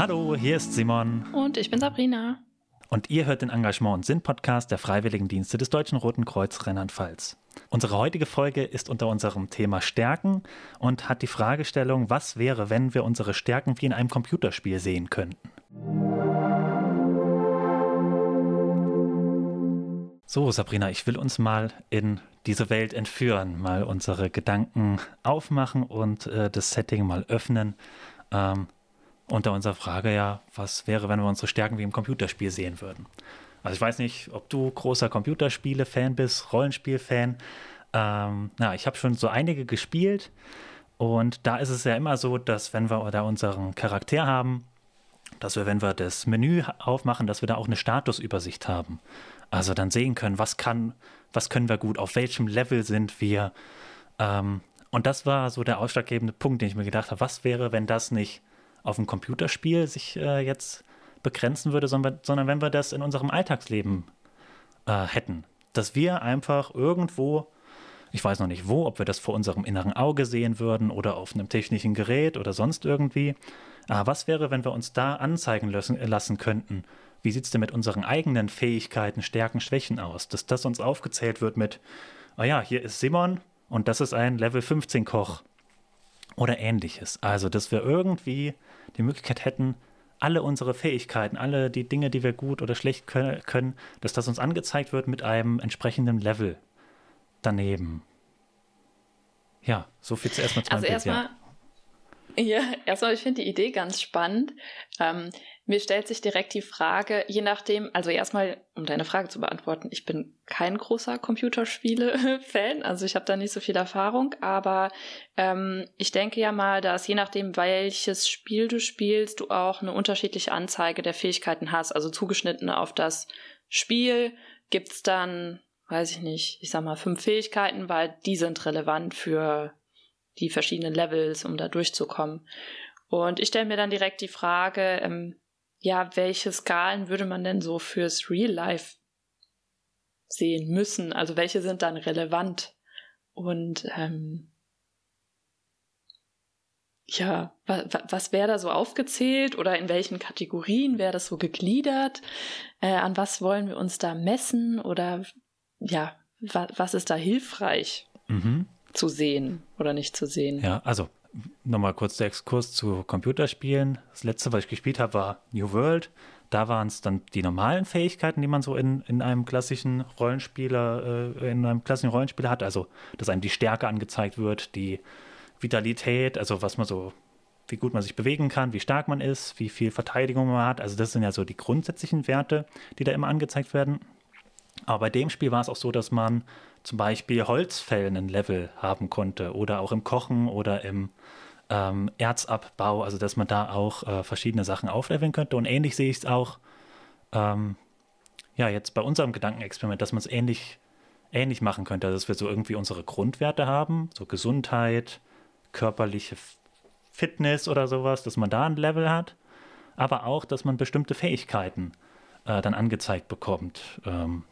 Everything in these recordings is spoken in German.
Hallo, hier ist Simon. Und ich bin Sabrina. Und ihr hört den Engagement und Sinn-Podcast der Freiwilligendienste des Deutschen Roten Kreuz Rheinland-Pfalz. Unsere heutige Folge ist unter unserem Thema Stärken und hat die Fragestellung, was wäre, wenn wir unsere Stärken wie in einem Computerspiel sehen könnten. So, Sabrina, ich will uns mal in diese Welt entführen, mal unsere Gedanken aufmachen und äh, das Setting mal öffnen. Ähm, unter unserer Frage ja, was wäre, wenn wir unsere Stärken wie im Computerspiel sehen würden. Also ich weiß nicht, ob du großer Computerspiele-Fan bist, Rollenspiel-Fan. Ähm, na, ich habe schon so einige gespielt und da ist es ja immer so, dass wenn wir da unseren Charakter haben, dass wir, wenn wir das Menü aufmachen, dass wir da auch eine Statusübersicht haben. Also dann sehen können, was kann, was können wir gut, auf welchem Level sind wir. Ähm, und das war so der ausschlaggebende Punkt, den ich mir gedacht habe, was wäre, wenn das nicht auf ein Computerspiel sich äh, jetzt begrenzen würde, sondern, sondern wenn wir das in unserem Alltagsleben äh, hätten. Dass wir einfach irgendwo, ich weiß noch nicht wo, ob wir das vor unserem inneren Auge sehen würden oder auf einem technischen Gerät oder sonst irgendwie. Aber was wäre, wenn wir uns da anzeigen lassen, lassen könnten? Wie sieht es denn mit unseren eigenen Fähigkeiten, Stärken, Schwächen aus? Dass das uns aufgezählt wird mit, oh ja, hier ist Simon und das ist ein Level 15 Koch oder ähnliches. Also, dass wir irgendwie die Möglichkeit hätten, alle unsere Fähigkeiten, alle die Dinge, die wir gut oder schlecht können, dass das uns angezeigt wird mit einem entsprechenden Level daneben. Ja, so viel zuerst mal zu Also erstmal, ja, erstmal, ich finde die Idee ganz spannend. Ähm, mir stellt sich direkt die Frage, je nachdem, also erstmal, um deine Frage zu beantworten, ich bin kein großer Computerspiele-Fan, also ich habe da nicht so viel Erfahrung, aber ähm, ich denke ja mal, dass je nachdem, welches Spiel du spielst, du auch eine unterschiedliche Anzeige der Fähigkeiten hast, also zugeschnitten auf das Spiel gibt's dann, weiß ich nicht, ich sag mal fünf Fähigkeiten, weil die sind relevant für die verschiedenen Levels, um da durchzukommen. Und ich stelle mir dann direkt die Frage, ähm, ja, welche Skalen würde man denn so fürs Real Life sehen müssen? Also welche sind dann relevant? Und ähm, ja, wa was wäre da so aufgezählt oder in welchen Kategorien wäre das so gegliedert? Äh, an was wollen wir uns da messen oder ja, wa was ist da hilfreich mhm. Zu sehen oder nicht zu sehen? Ja, also nochmal kurz der Exkurs zu Computerspielen. Das letzte, was ich gespielt habe, war New World. Da waren es dann die normalen Fähigkeiten, die man so in, in einem klassischen Rollenspieler, äh, in einem klassischen Rollenspieler hat. Also, dass einem die Stärke angezeigt wird, die Vitalität, also was man so, wie gut man sich bewegen kann, wie stark man ist, wie viel Verteidigung man hat. Also, das sind ja so die grundsätzlichen Werte, die da immer angezeigt werden. Aber bei dem Spiel war es auch so, dass man zum Beispiel Holzfällen ein Level haben konnte oder auch im Kochen oder im ähm, Erzabbau, also dass man da auch äh, verschiedene Sachen aufleveln könnte. Und ähnlich sehe ich es auch ähm, ja jetzt bei unserem Gedankenexperiment, dass man es ähnlich, ähnlich machen könnte, also dass wir so irgendwie unsere Grundwerte haben, so Gesundheit, körperliche Fitness oder sowas, dass man da ein Level hat, aber auch, dass man bestimmte Fähigkeiten äh, dann angezeigt bekommt. Ähm,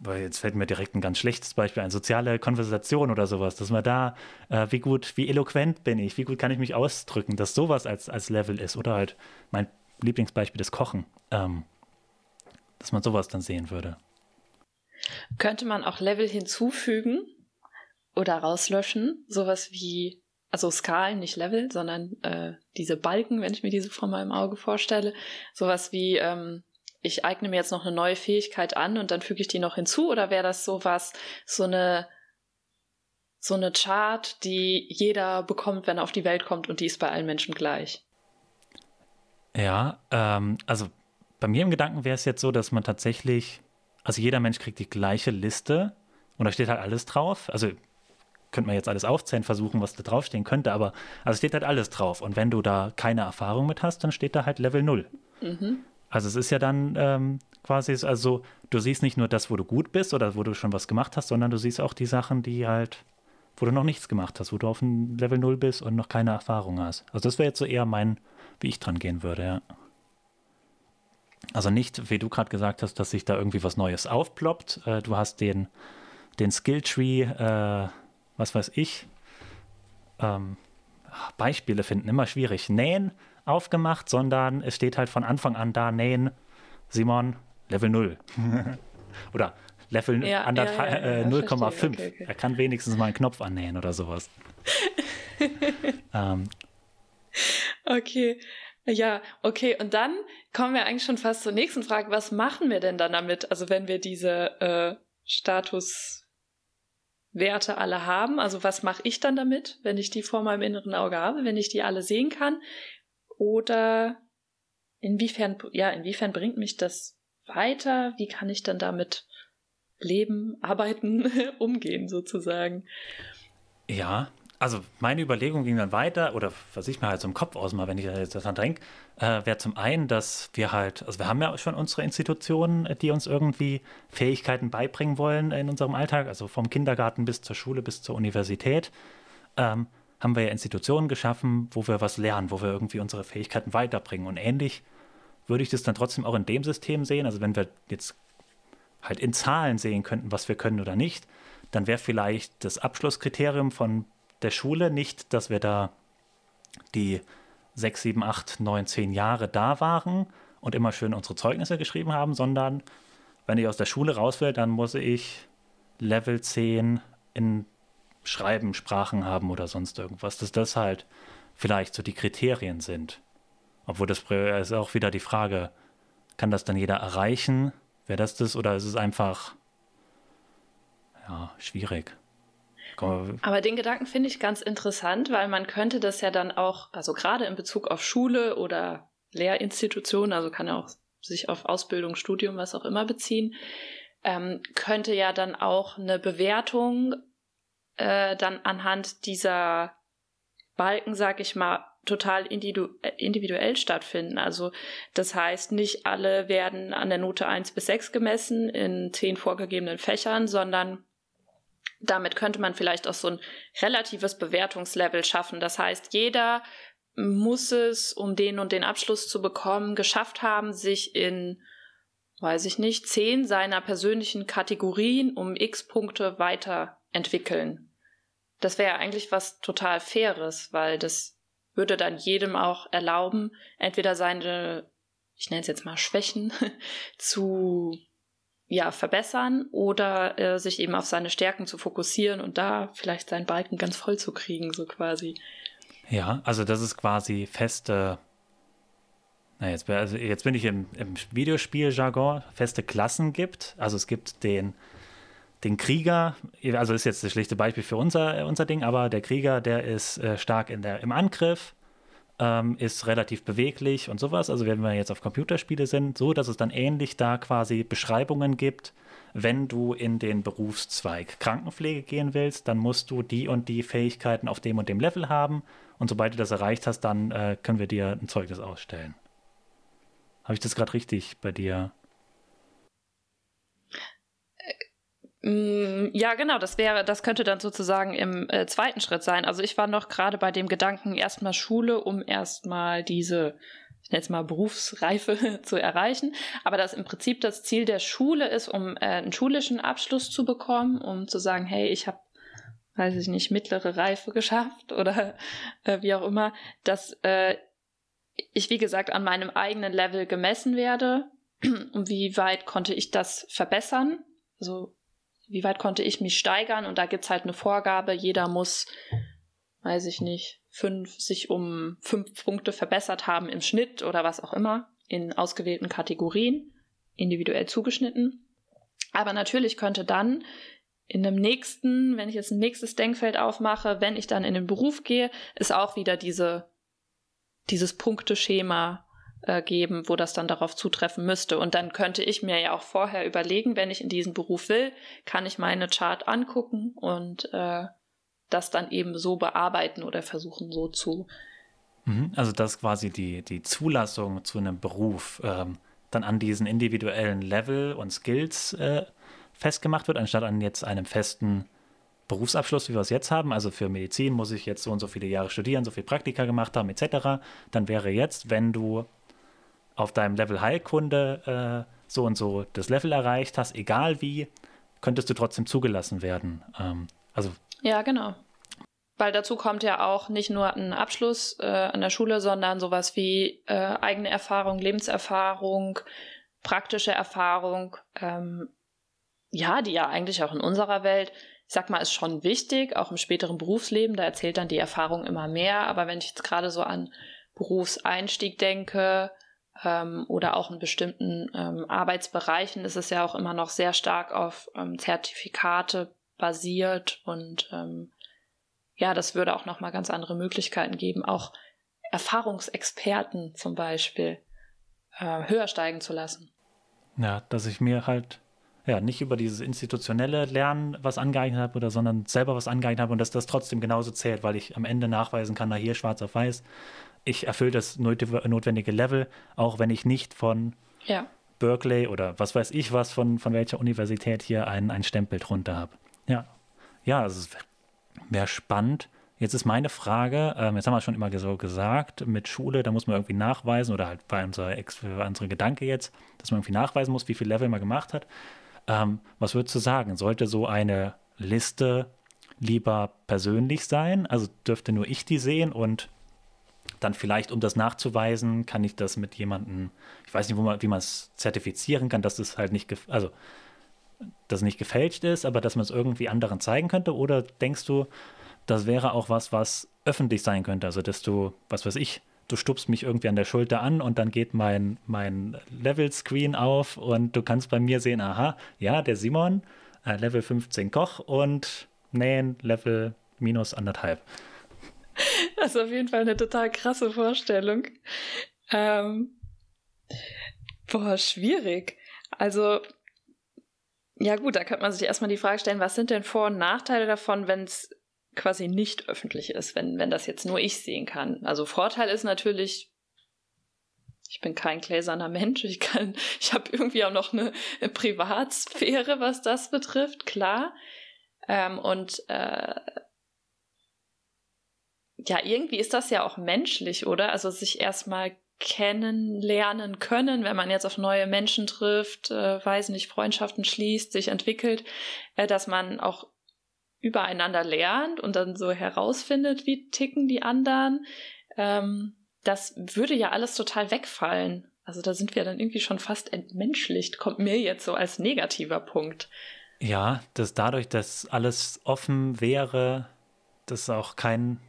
weil jetzt fällt mir direkt ein ganz schlechtes Beispiel ein, soziale Konversation oder sowas, dass man da, äh, wie gut, wie eloquent bin ich, wie gut kann ich mich ausdrücken, dass sowas als, als Level ist? Oder halt mein Lieblingsbeispiel das Kochen, ähm, dass man sowas dann sehen würde. Könnte man auch Level hinzufügen oder rauslöschen, sowas wie, also Skalen, nicht Level, sondern äh, diese Balken, wenn ich mir diese vor meinem Auge vorstelle, sowas wie, ähm, ich eigne mir jetzt noch eine neue Fähigkeit an und dann füge ich die noch hinzu oder wäre das sowas, so eine so eine Chart, die jeder bekommt, wenn er auf die Welt kommt und die ist bei allen Menschen gleich? Ja, ähm, also bei mir im Gedanken wäre es jetzt so, dass man tatsächlich, also jeder Mensch kriegt die gleiche Liste und da steht halt alles drauf. Also könnte man jetzt alles aufzählen, versuchen, was da draufstehen könnte, aber also steht halt alles drauf. Und wenn du da keine Erfahrung mit hast, dann steht da halt Level 0. Mhm. Also es ist ja dann ähm, quasi, also du siehst nicht nur das, wo du gut bist oder wo du schon was gemacht hast, sondern du siehst auch die Sachen, die halt, wo du noch nichts gemacht hast, wo du auf dem Level 0 bist und noch keine Erfahrung hast. Also das wäre jetzt so eher mein, wie ich dran gehen würde, ja. Also nicht, wie du gerade gesagt hast, dass sich da irgendwie was Neues aufploppt. Äh, du hast den, den Skilltree, äh, was weiß ich, ähm, Beispiele finden immer schwierig. Nähen aufgemacht, sondern es steht halt von Anfang an da, Nähen, Simon, Level 0. oder Level ja, ja, ja, äh, 0,5. Okay, okay. Er kann wenigstens mal einen Knopf annähen oder sowas. ähm. Okay. Ja, okay. Und dann kommen wir eigentlich schon fast zur nächsten Frage. Was machen wir denn dann damit? Also wenn wir diese äh, Statuswerte alle haben, also was mache ich dann damit, wenn ich die vor meinem inneren Auge habe, wenn ich die alle sehen kann? Oder inwiefern, ja, inwiefern bringt mich das weiter? Wie kann ich dann damit leben, arbeiten, umgehen sozusagen? Ja, also meine Überlegung ging dann weiter, oder was ich mir halt so im Kopf ausmache, wenn ich jetzt daran denke, äh, wäre zum einen, dass wir halt, also wir haben ja schon unsere Institutionen, die uns irgendwie Fähigkeiten beibringen wollen in unserem Alltag, also vom Kindergarten bis zur Schule bis zur Universität, ähm, haben wir ja Institutionen geschaffen, wo wir was lernen, wo wir irgendwie unsere Fähigkeiten weiterbringen. Und ähnlich würde ich das dann trotzdem auch in dem System sehen. Also wenn wir jetzt halt in Zahlen sehen könnten, was wir können oder nicht, dann wäre vielleicht das Abschlusskriterium von der Schule nicht, dass wir da die sechs, sieben, acht, neun, zehn Jahre da waren und immer schön unsere Zeugnisse geschrieben haben, sondern wenn ich aus der Schule raus will, dann muss ich Level 10 in Schreiben, Sprachen haben oder sonst irgendwas, dass das halt vielleicht so die Kriterien sind. Obwohl das ist auch wieder die Frage, kann das dann jeder erreichen? Wäre das das oder ist es einfach ja, schwierig? Aber den Gedanken finde ich ganz interessant, weil man könnte das ja dann auch, also gerade in Bezug auf Schule oder Lehrinstitutionen, also kann ja auch sich auf Ausbildung, Studium, was auch immer beziehen, ähm, könnte ja dann auch eine Bewertung äh, dann anhand dieser Balken, sag ich mal, total individu individuell stattfinden. Also das heißt, nicht alle werden an der Note 1 bis 6 gemessen in zehn vorgegebenen Fächern, sondern damit könnte man vielleicht auch so ein relatives Bewertungslevel schaffen. Das heißt, jeder muss es, um den und den Abschluss zu bekommen, geschafft haben, sich in, weiß ich nicht, zehn seiner persönlichen Kategorien um x Punkte weiterentwickeln. Das wäre eigentlich was total Faires, weil das würde dann jedem auch erlauben, entweder seine, ich nenne es jetzt mal Schwächen, zu ja, verbessern oder äh, sich eben auf seine Stärken zu fokussieren und da vielleicht seinen Balken ganz voll zu kriegen, so quasi. Ja, also das ist quasi feste, na jetzt, also jetzt bin ich im, im Videospieljargon, feste Klassen gibt. Also es gibt den, den Krieger, also ist jetzt das schlichte Beispiel für unser, unser Ding, aber der Krieger, der ist äh, stark in der, im Angriff, ähm, ist relativ beweglich und sowas. Also wenn wir jetzt auf Computerspiele sind, so dass es dann ähnlich da quasi Beschreibungen gibt, wenn du in den Berufszweig Krankenpflege gehen willst, dann musst du die und die Fähigkeiten auf dem und dem Level haben. Und sobald du das erreicht hast, dann äh, können wir dir ein Zeugnis ausstellen. Habe ich das gerade richtig bei dir ja, genau, das wäre, das könnte dann sozusagen im äh, zweiten Schritt sein. Also ich war noch gerade bei dem Gedanken, erstmal Schule, um erstmal diese, ich nenne es mal Berufsreife zu erreichen. Aber dass im Prinzip das Ziel der Schule ist, um äh, einen schulischen Abschluss zu bekommen, um zu sagen, hey, ich habe, weiß ich nicht, mittlere Reife geschafft oder äh, wie auch immer, dass äh, ich, wie gesagt, an meinem eigenen Level gemessen werde. Und wie weit konnte ich das verbessern? Also wie weit konnte ich mich steigern? Und da gibt's halt eine Vorgabe, jeder muss, weiß ich nicht, fünf, sich um fünf Punkte verbessert haben im Schnitt oder was auch immer, in ausgewählten Kategorien, individuell zugeschnitten. Aber natürlich könnte dann in einem nächsten, wenn ich jetzt ein nächstes Denkfeld aufmache, wenn ich dann in den Beruf gehe, ist auch wieder diese, dieses Punkteschema äh, geben, wo das dann darauf zutreffen müsste. Und dann könnte ich mir ja auch vorher überlegen, wenn ich in diesen Beruf will, kann ich meine Chart angucken und äh, das dann eben so bearbeiten oder versuchen so zu. Mhm. Also dass quasi die, die Zulassung zu einem Beruf ähm, dann an diesen individuellen Level und Skills äh, festgemacht wird, anstatt an jetzt einem festen Berufsabschluss, wie wir es jetzt haben, also für Medizin muss ich jetzt so und so viele Jahre studieren, so viel Praktika gemacht haben, etc., dann wäre jetzt, wenn du auf deinem Level Heilkunde äh, so und so das Level erreicht hast, egal wie, könntest du trotzdem zugelassen werden. Ähm, also ja, genau. weil dazu kommt ja auch nicht nur ein Abschluss äh, an der Schule, sondern sowas wie äh, eigene Erfahrung, Lebenserfahrung, praktische Erfahrung, ähm, ja, die ja eigentlich auch in unserer Welt, ich sag mal, ist schon wichtig, auch im späteren Berufsleben, da erzählt dann die Erfahrung immer mehr, aber wenn ich jetzt gerade so an Berufseinstieg denke ähm, oder auch in bestimmten ähm, Arbeitsbereichen, ist es ja auch immer noch sehr stark auf ähm, Zertifikate basiert und ähm, ja, das würde auch nochmal ganz andere Möglichkeiten geben, auch Erfahrungsexperten zum Beispiel äh, höher steigen zu lassen. Ja, dass ich mir halt ja nicht über dieses institutionelle Lernen was angeeignet habe oder sondern selber was angeeignet habe und dass das trotzdem genauso zählt, weil ich am Ende nachweisen kann, na hier schwarz auf weiß, ich erfülle das notwendige Level, auch wenn ich nicht von ja. Berkeley oder was weiß ich was von, von welcher Universität hier einen, einen Stempel drunter habe. Ja, ja, also es wäre spannend. Jetzt ist meine Frage, ähm, jetzt haben wir schon immer so gesagt, mit Schule, da muss man irgendwie nachweisen oder halt bei unserer, bei unserer Gedanke jetzt, dass man irgendwie nachweisen muss, wie viel Level man gemacht hat. Ähm, was würdest du sagen? Sollte so eine Liste lieber persönlich sein? Also dürfte nur ich die sehen und dann vielleicht, um das nachzuweisen, kann ich das mit jemandem, ich weiß nicht, man, wie man es zertifizieren kann, dass es halt nicht, also das nicht gefälscht ist, aber dass man es irgendwie anderen zeigen könnte? Oder denkst du, das wäre auch was, was öffentlich sein könnte? Also, dass du, was weiß ich, du stupst mich irgendwie an der Schulter an und dann geht mein, mein Level-Screen auf und du kannst bei mir sehen, aha, ja, der Simon, äh, Level 15 Koch und Nähen, Level minus anderthalb. Das ist auf jeden Fall eine total krasse Vorstellung. Ähm, boah, schwierig. Also, ja gut, da könnte man sich erstmal die Frage stellen, was sind denn Vor- und Nachteile davon, wenn es quasi nicht öffentlich ist, wenn, wenn das jetzt nur ich sehen kann. Also Vorteil ist natürlich, ich bin kein gläserner Mensch, ich kann, ich habe irgendwie auch noch eine, Privatsphäre, was das betrifft, klar. Ähm, und äh, ja, irgendwie ist das ja auch menschlich, oder? Also sich erstmal kennenlernen können, wenn man jetzt auf neue Menschen trifft, äh, weiß nicht, Freundschaften schließt, sich entwickelt, äh, dass man auch übereinander lernt und dann so herausfindet, wie ticken die anderen. Ähm, das würde ja alles total wegfallen. Also da sind wir dann irgendwie schon fast entmenschlicht, kommt mir jetzt so als negativer Punkt. Ja, dass dadurch, dass alles offen wäre, dass auch kein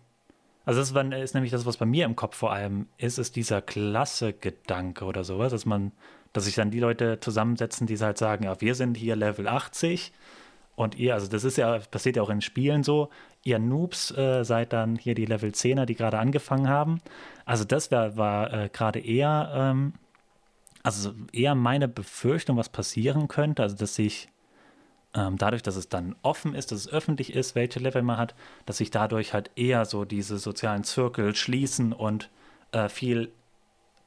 also das ist nämlich das, was bei mir im Kopf vor allem ist, ist dieser Klasse-Gedanke oder sowas, dass man, dass sich dann die Leute zusammensetzen, die halt sagen, ja, wir sind hier Level 80 und ihr, also das ist ja, passiert ja auch in Spielen so, ihr Noobs äh, seid dann hier die Level 10er, die gerade angefangen haben. Also das wär, war äh, gerade eher, ähm, also eher meine Befürchtung, was passieren könnte, also dass sich dadurch, dass es dann offen ist, dass es öffentlich ist, welche Level man hat, dass sich dadurch halt eher so diese sozialen Zirkel schließen und äh, viel,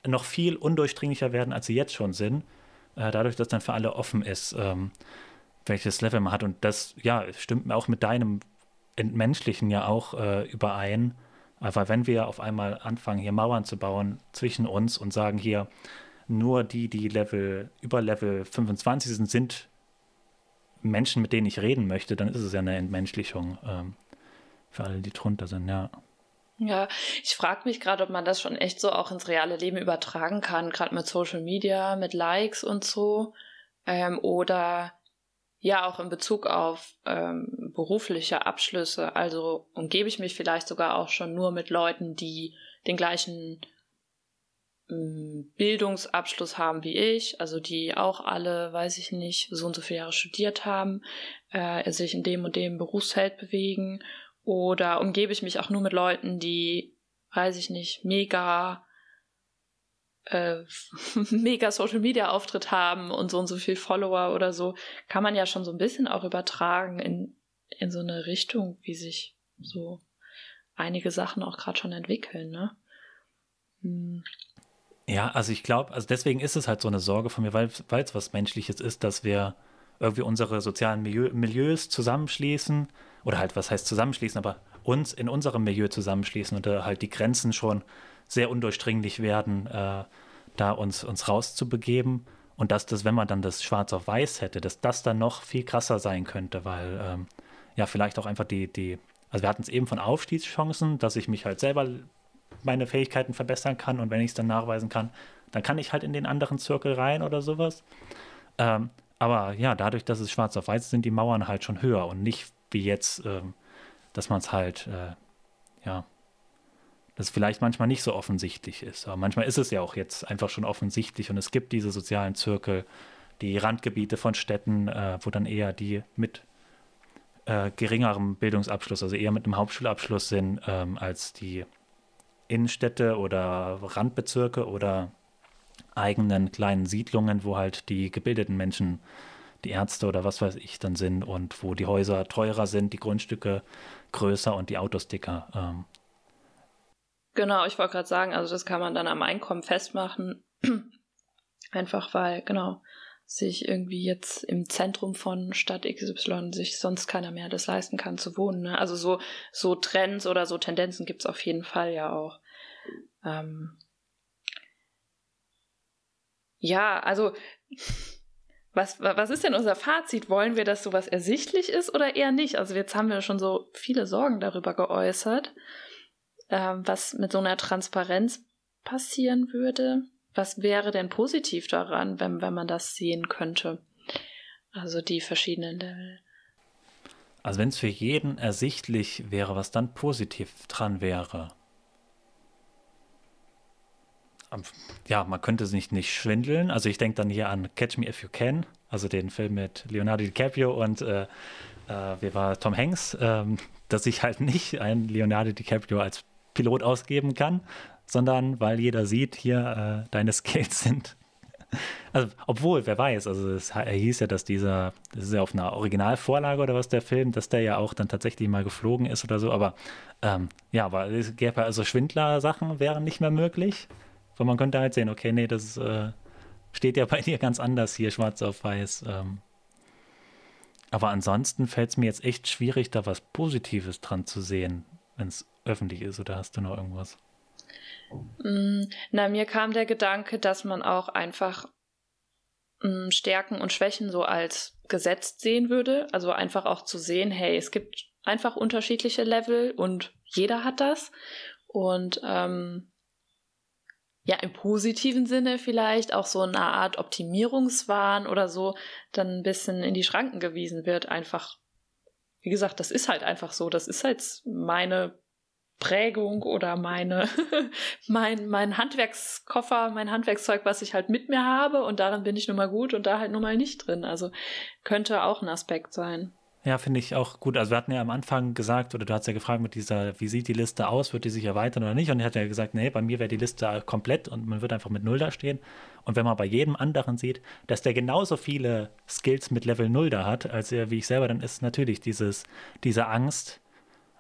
noch viel undurchdringlicher werden, als sie jetzt schon sind. Äh, dadurch, dass dann für alle offen ist, ähm, welches Level man hat. Und das, ja, stimmt mir auch mit deinem Entmenschlichen ja auch äh, überein. Aber wenn wir auf einmal anfangen, hier Mauern zu bauen zwischen uns und sagen hier, nur die, die Level über Level 25 sind, sind Menschen, mit denen ich reden möchte, dann ist es ja eine Entmenschlichung ähm, für alle, die drunter sind, ja. Ja, ich frage mich gerade, ob man das schon echt so auch ins reale Leben übertragen kann, gerade mit Social Media, mit Likes und so. Ähm, oder ja, auch in Bezug auf ähm, berufliche Abschlüsse. Also umgebe ich mich vielleicht sogar auch schon nur mit Leuten, die den gleichen Bildungsabschluss haben wie ich, also die auch alle, weiß ich nicht, so und so viele Jahre studiert haben, äh, sich in dem und dem Berufsfeld bewegen, oder umgebe ich mich auch nur mit Leuten, die, weiß ich nicht, mega äh, mega Social Media Auftritt haben und so und so viel Follower oder so, kann man ja schon so ein bisschen auch übertragen in, in so eine Richtung, wie sich so einige Sachen auch gerade schon entwickeln, ne? Hm. Ja, also ich glaube, also deswegen ist es halt so eine Sorge von mir, weil es was Menschliches ist, dass wir irgendwie unsere sozialen Milieu, Milieus zusammenschließen oder halt, was heißt zusammenschließen, aber uns in unserem Milieu zusammenschließen und da halt die Grenzen schon sehr undurchdringlich werden, äh, da uns, uns rauszubegeben. Und dass das, wenn man dann das schwarz auf weiß hätte, dass das dann noch viel krasser sein könnte, weil ähm, ja vielleicht auch einfach die, die also wir hatten es eben von Aufstiegschancen, dass ich mich halt selber meine Fähigkeiten verbessern kann und wenn ich es dann nachweisen kann, dann kann ich halt in den anderen Zirkel rein oder sowas. Ähm, aber ja, dadurch, dass es schwarz auf weiß ist, sind die Mauern halt schon höher und nicht wie jetzt, ähm, dass man es halt, äh, ja, das vielleicht manchmal nicht so offensichtlich ist. Aber manchmal ist es ja auch jetzt einfach schon offensichtlich und es gibt diese sozialen Zirkel, die Randgebiete von Städten, äh, wo dann eher die mit äh, geringerem Bildungsabschluss, also eher mit einem Hauptschulabschluss sind, ähm, als die Innenstädte oder Randbezirke oder eigenen kleinen Siedlungen, wo halt die gebildeten Menschen, die Ärzte oder was weiß ich dann sind und wo die Häuser teurer sind, die Grundstücke größer und die Autos dicker. Ähm. Genau, ich wollte gerade sagen, also das kann man dann am Einkommen festmachen. Einfach weil, genau, sich irgendwie jetzt im Zentrum von Stadt XY sich sonst keiner mehr das leisten kann zu wohnen. Ne? Also so, so Trends oder so Tendenzen gibt es auf jeden Fall ja auch. Ähm, ja, also was, was ist denn unser Fazit? Wollen wir, dass sowas ersichtlich ist oder eher nicht? Also jetzt haben wir schon so viele Sorgen darüber geäußert, ähm, was mit so einer Transparenz passieren würde. Was wäre denn positiv daran, wenn, wenn man das sehen könnte? Also die verschiedenen Level. Also wenn es für jeden ersichtlich wäre, was dann positiv dran wäre ja, man könnte sich nicht schwindeln. Also ich denke dann hier an Catch Me If You Can, also den Film mit Leonardo DiCaprio und äh, äh, wie war Tom Hanks, ähm, dass ich halt nicht einen Leonardo DiCaprio als Pilot ausgeben kann, sondern weil jeder sieht, hier äh, deine Skills sind. Also, obwohl, wer weiß, also es hieß ja, dass dieser, das ist ja auf einer Originalvorlage oder was der Film, dass der ja auch dann tatsächlich mal geflogen ist oder so, aber ähm, ja, aber es gäbe also Schwindler-Sachen wären nicht mehr möglich. Weil man könnte halt sehen, okay, nee, das äh, steht ja bei dir ganz anders hier, schwarz auf weiß. Ähm. Aber ansonsten fällt es mir jetzt echt schwierig, da was Positives dran zu sehen, wenn es öffentlich ist. Oder hast du noch irgendwas? Mm, na, mir kam der Gedanke, dass man auch einfach mm, Stärken und Schwächen so als gesetzt sehen würde. Also einfach auch zu sehen, hey, es gibt einfach unterschiedliche Level und jeder hat das. Und ähm, ja, im positiven Sinne vielleicht auch so eine Art Optimierungswahn oder so dann ein bisschen in die Schranken gewiesen wird. Einfach, wie gesagt, das ist halt einfach so. Das ist halt meine Prägung oder meine, mein, mein Handwerkskoffer, mein Handwerkszeug, was ich halt mit mir habe und darin bin ich nun mal gut und da halt nun mal nicht drin. Also könnte auch ein Aspekt sein. Ja, finde ich auch gut. Also wir hatten ja am Anfang gesagt, oder du hast ja gefragt mit dieser, wie sieht die Liste aus, wird die sich erweitern oder nicht? Und er hat ja gesagt, nee, bei mir wäre die Liste komplett und man wird einfach mit Null da stehen. Und wenn man bei jedem anderen sieht, dass der genauso viele Skills mit Level Null da hat, als er, wie ich selber, dann ist natürlich dieses, diese Angst,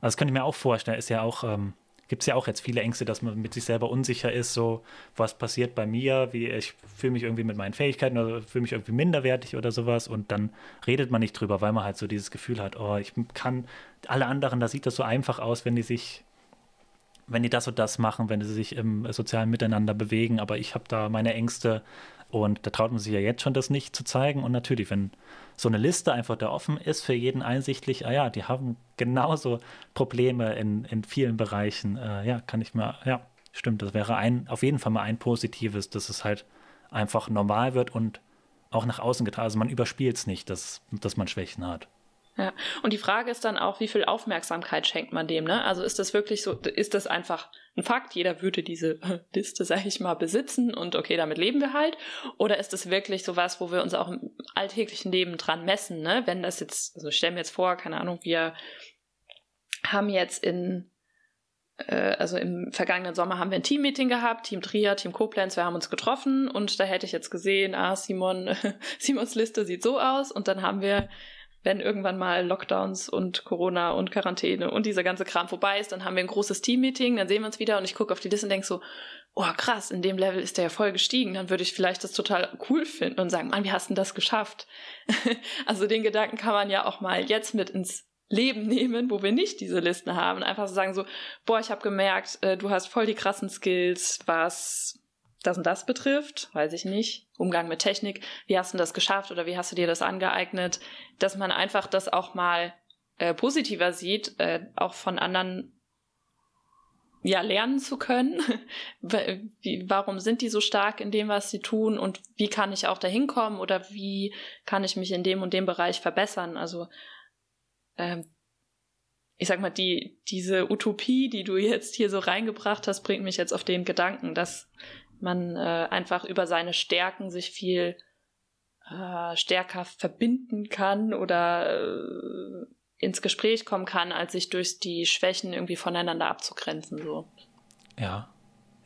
also das könnte ich mir auch vorstellen, ist ja auch, ähm, gibt es ja auch jetzt viele Ängste, dass man mit sich selber unsicher ist, so was passiert bei mir, wie ich fühle mich irgendwie mit meinen Fähigkeiten oder fühle mich irgendwie minderwertig oder sowas und dann redet man nicht drüber, weil man halt so dieses Gefühl hat, oh, ich kann, alle anderen, da sieht das so einfach aus, wenn die sich, wenn die das und das machen, wenn sie sich im sozialen Miteinander bewegen, aber ich habe da meine Ängste und da traut man sich ja jetzt schon, das nicht zu zeigen und natürlich, wenn so eine Liste einfach da offen ist, für jeden einsichtlich, ah ja, die haben genauso Probleme in, in vielen Bereichen. Äh, ja, kann ich mal, ja, stimmt, das wäre ein, auf jeden Fall mal ein positives, dass es halt einfach normal wird und auch nach außen getragen. Also man überspielt es nicht, dass, dass man Schwächen hat. Ja, und die Frage ist dann auch, wie viel Aufmerksamkeit schenkt man dem, ne? Also ist das wirklich so, ist das einfach ein Fakt, jeder würde diese Liste, sag ich mal, besitzen und okay, damit leben wir halt? Oder ist das wirklich so was, wo wir uns auch im alltäglichen Leben dran messen, ne? Wenn das jetzt, also stellen wir jetzt vor, keine Ahnung, wir haben jetzt in äh, also im vergangenen Sommer haben wir ein Teammeeting gehabt, Team Trier, Team Koblenz, wir haben uns getroffen und da hätte ich jetzt gesehen, ah, Simon, Simons Liste sieht so aus und dann haben wir wenn irgendwann mal Lockdowns und Corona und Quarantäne und dieser ganze Kram vorbei ist, dann haben wir ein großes Teammeeting, dann sehen wir uns wieder und ich gucke auf die Liste und denke so, oh krass, in dem Level ist der ja voll gestiegen, dann würde ich vielleicht das total cool finden und sagen, Mann, wie hast du das geschafft? also den Gedanken kann man ja auch mal jetzt mit ins Leben nehmen, wo wir nicht diese Listen haben. Einfach so sagen so, boah, ich habe gemerkt, äh, du hast voll die krassen Skills, was das und das betrifft, weiß ich nicht, Umgang mit Technik, wie hast du das geschafft oder wie hast du dir das angeeignet, dass man einfach das auch mal äh, positiver sieht, äh, auch von anderen ja lernen zu können. wie, warum sind die so stark in dem, was sie tun und wie kann ich auch dahin kommen oder wie kann ich mich in dem und dem Bereich verbessern? Also ähm, ich sag mal, die, diese Utopie, die du jetzt hier so reingebracht hast, bringt mich jetzt auf den Gedanken, dass man äh, einfach über seine Stärken sich viel äh, stärker verbinden kann oder äh, ins Gespräch kommen kann, als sich durch die Schwächen irgendwie voneinander abzugrenzen. So. Ja.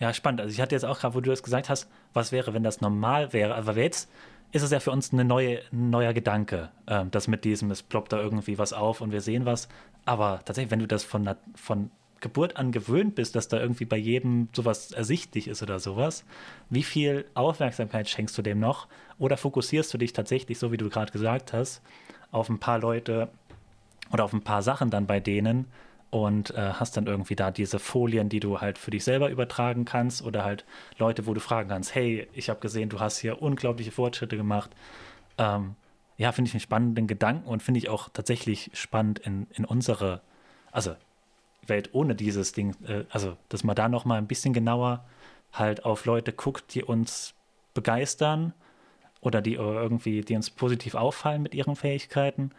Ja, spannend. Also ich hatte jetzt auch gerade, wo du das gesagt hast, was wäre, wenn das normal wäre. Aber jetzt ist es ja für uns eine neue, ein neuer Gedanke, äh, das mit diesem, es ploppt da irgendwie was auf und wir sehen was. Aber tatsächlich, wenn du das von, von Geburt an gewöhnt bist, dass da irgendwie bei jedem sowas ersichtlich ist oder sowas, wie viel Aufmerksamkeit schenkst du dem noch? Oder fokussierst du dich tatsächlich, so wie du gerade gesagt hast, auf ein paar Leute, oder auf ein paar Sachen dann bei denen und äh, hast dann irgendwie da diese Folien, die du halt für dich selber übertragen kannst oder halt Leute, wo du fragen kannst, hey, ich habe gesehen, du hast hier unglaubliche Fortschritte gemacht. Ähm, ja, finde ich einen spannenden Gedanken und finde ich auch tatsächlich spannend in, in unsere, also Welt ohne dieses Ding, äh, also dass man da nochmal ein bisschen genauer halt auf Leute guckt, die uns begeistern oder die irgendwie, die uns positiv auffallen mit ihren Fähigkeiten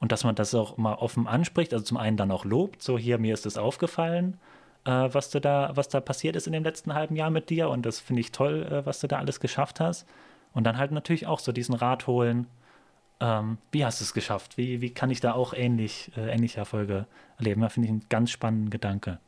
und dass man das auch mal offen anspricht, also zum einen dann auch lobt, so hier, mir ist es aufgefallen, äh, was du da, was da passiert ist in dem letzten halben Jahr mit dir und das finde ich toll, äh, was du da alles geschafft hast. Und dann halt natürlich auch so diesen Rat holen, ähm, wie hast du es geschafft? Wie, wie kann ich da auch ähnlich, äh, ähnliche Erfolge erleben? Da finde ich einen ganz spannenden Gedanke.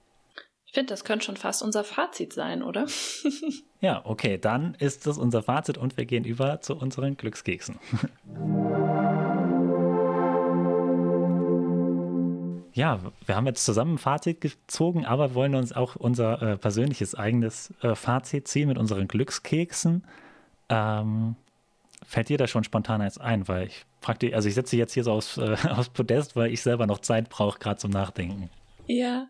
Ich finde, das könnte schon fast unser Fazit sein, oder? ja, okay, dann ist das unser Fazit und wir gehen über zu unseren Glückskeksen. ja, wir haben jetzt zusammen ein Fazit gezogen, aber wollen uns auch unser äh, persönliches eigenes äh, Fazit ziehen mit unseren Glückskeksen. Ähm, fällt dir da schon spontan eins ein? Weil ich fragte, also ich setze jetzt hier so aufs, äh, aufs Podest, weil ich selber noch Zeit brauche, gerade zum Nachdenken. Ja,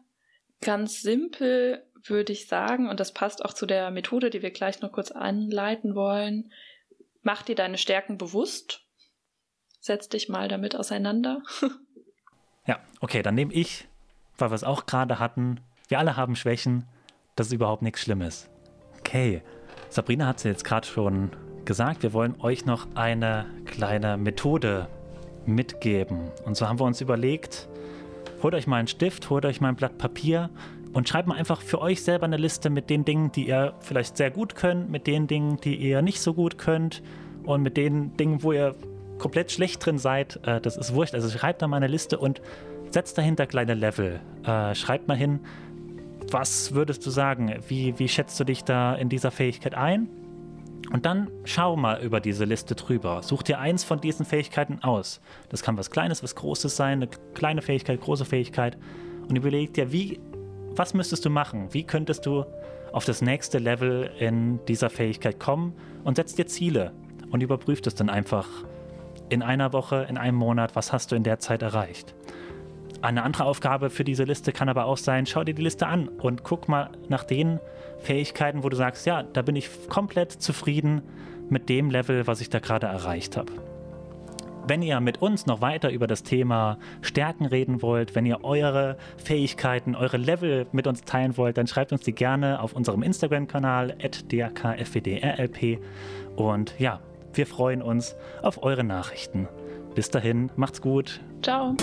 ganz simpel würde ich sagen, und das passt auch zu der Methode, die wir gleich noch kurz anleiten wollen. Mach dir deine Stärken bewusst. Setz dich mal damit auseinander. Ja, okay, dann nehme ich, weil wir es auch gerade hatten, wir alle haben Schwächen, das ist überhaupt nichts Schlimmes. Okay, Sabrina hat es jetzt gerade schon gesagt, wir wollen euch noch eine kleine Methode mitgeben. Und so haben wir uns überlegt, holt euch mal einen Stift, holt euch mal ein Blatt Papier und schreibt mal einfach für euch selber eine Liste mit den Dingen, die ihr vielleicht sehr gut könnt, mit den Dingen, die ihr nicht so gut könnt und mit den Dingen, wo ihr komplett schlecht drin seid, äh, das ist wurscht. Also schreibt da mal eine Liste und setzt dahinter kleine Level. Äh, schreibt mal hin, was würdest du sagen? Wie, wie schätzt du dich da in dieser Fähigkeit ein? Und dann schau mal über diese Liste drüber. Such dir eins von diesen Fähigkeiten aus. Das kann was Kleines, was Großes sein, eine kleine Fähigkeit, große Fähigkeit. Und überleg dir, wie, was müsstest du machen? Wie könntest du auf das nächste Level in dieser Fähigkeit kommen? Und setz dir Ziele und überprüf das dann einfach in einer Woche, in einem Monat, was hast du in der Zeit erreicht. Eine andere Aufgabe für diese Liste kann aber auch sein, schau dir die Liste an und guck mal nach den Fähigkeiten, wo du sagst, ja, da bin ich komplett zufrieden mit dem Level, was ich da gerade erreicht habe. Wenn ihr mit uns noch weiter über das Thema Stärken reden wollt, wenn ihr eure Fähigkeiten, eure Level mit uns teilen wollt, dann schreibt uns die gerne auf unserem Instagram-Kanal @drkfwdrlp und ja, wir freuen uns auf eure Nachrichten. Bis dahin, macht's gut. Ciao.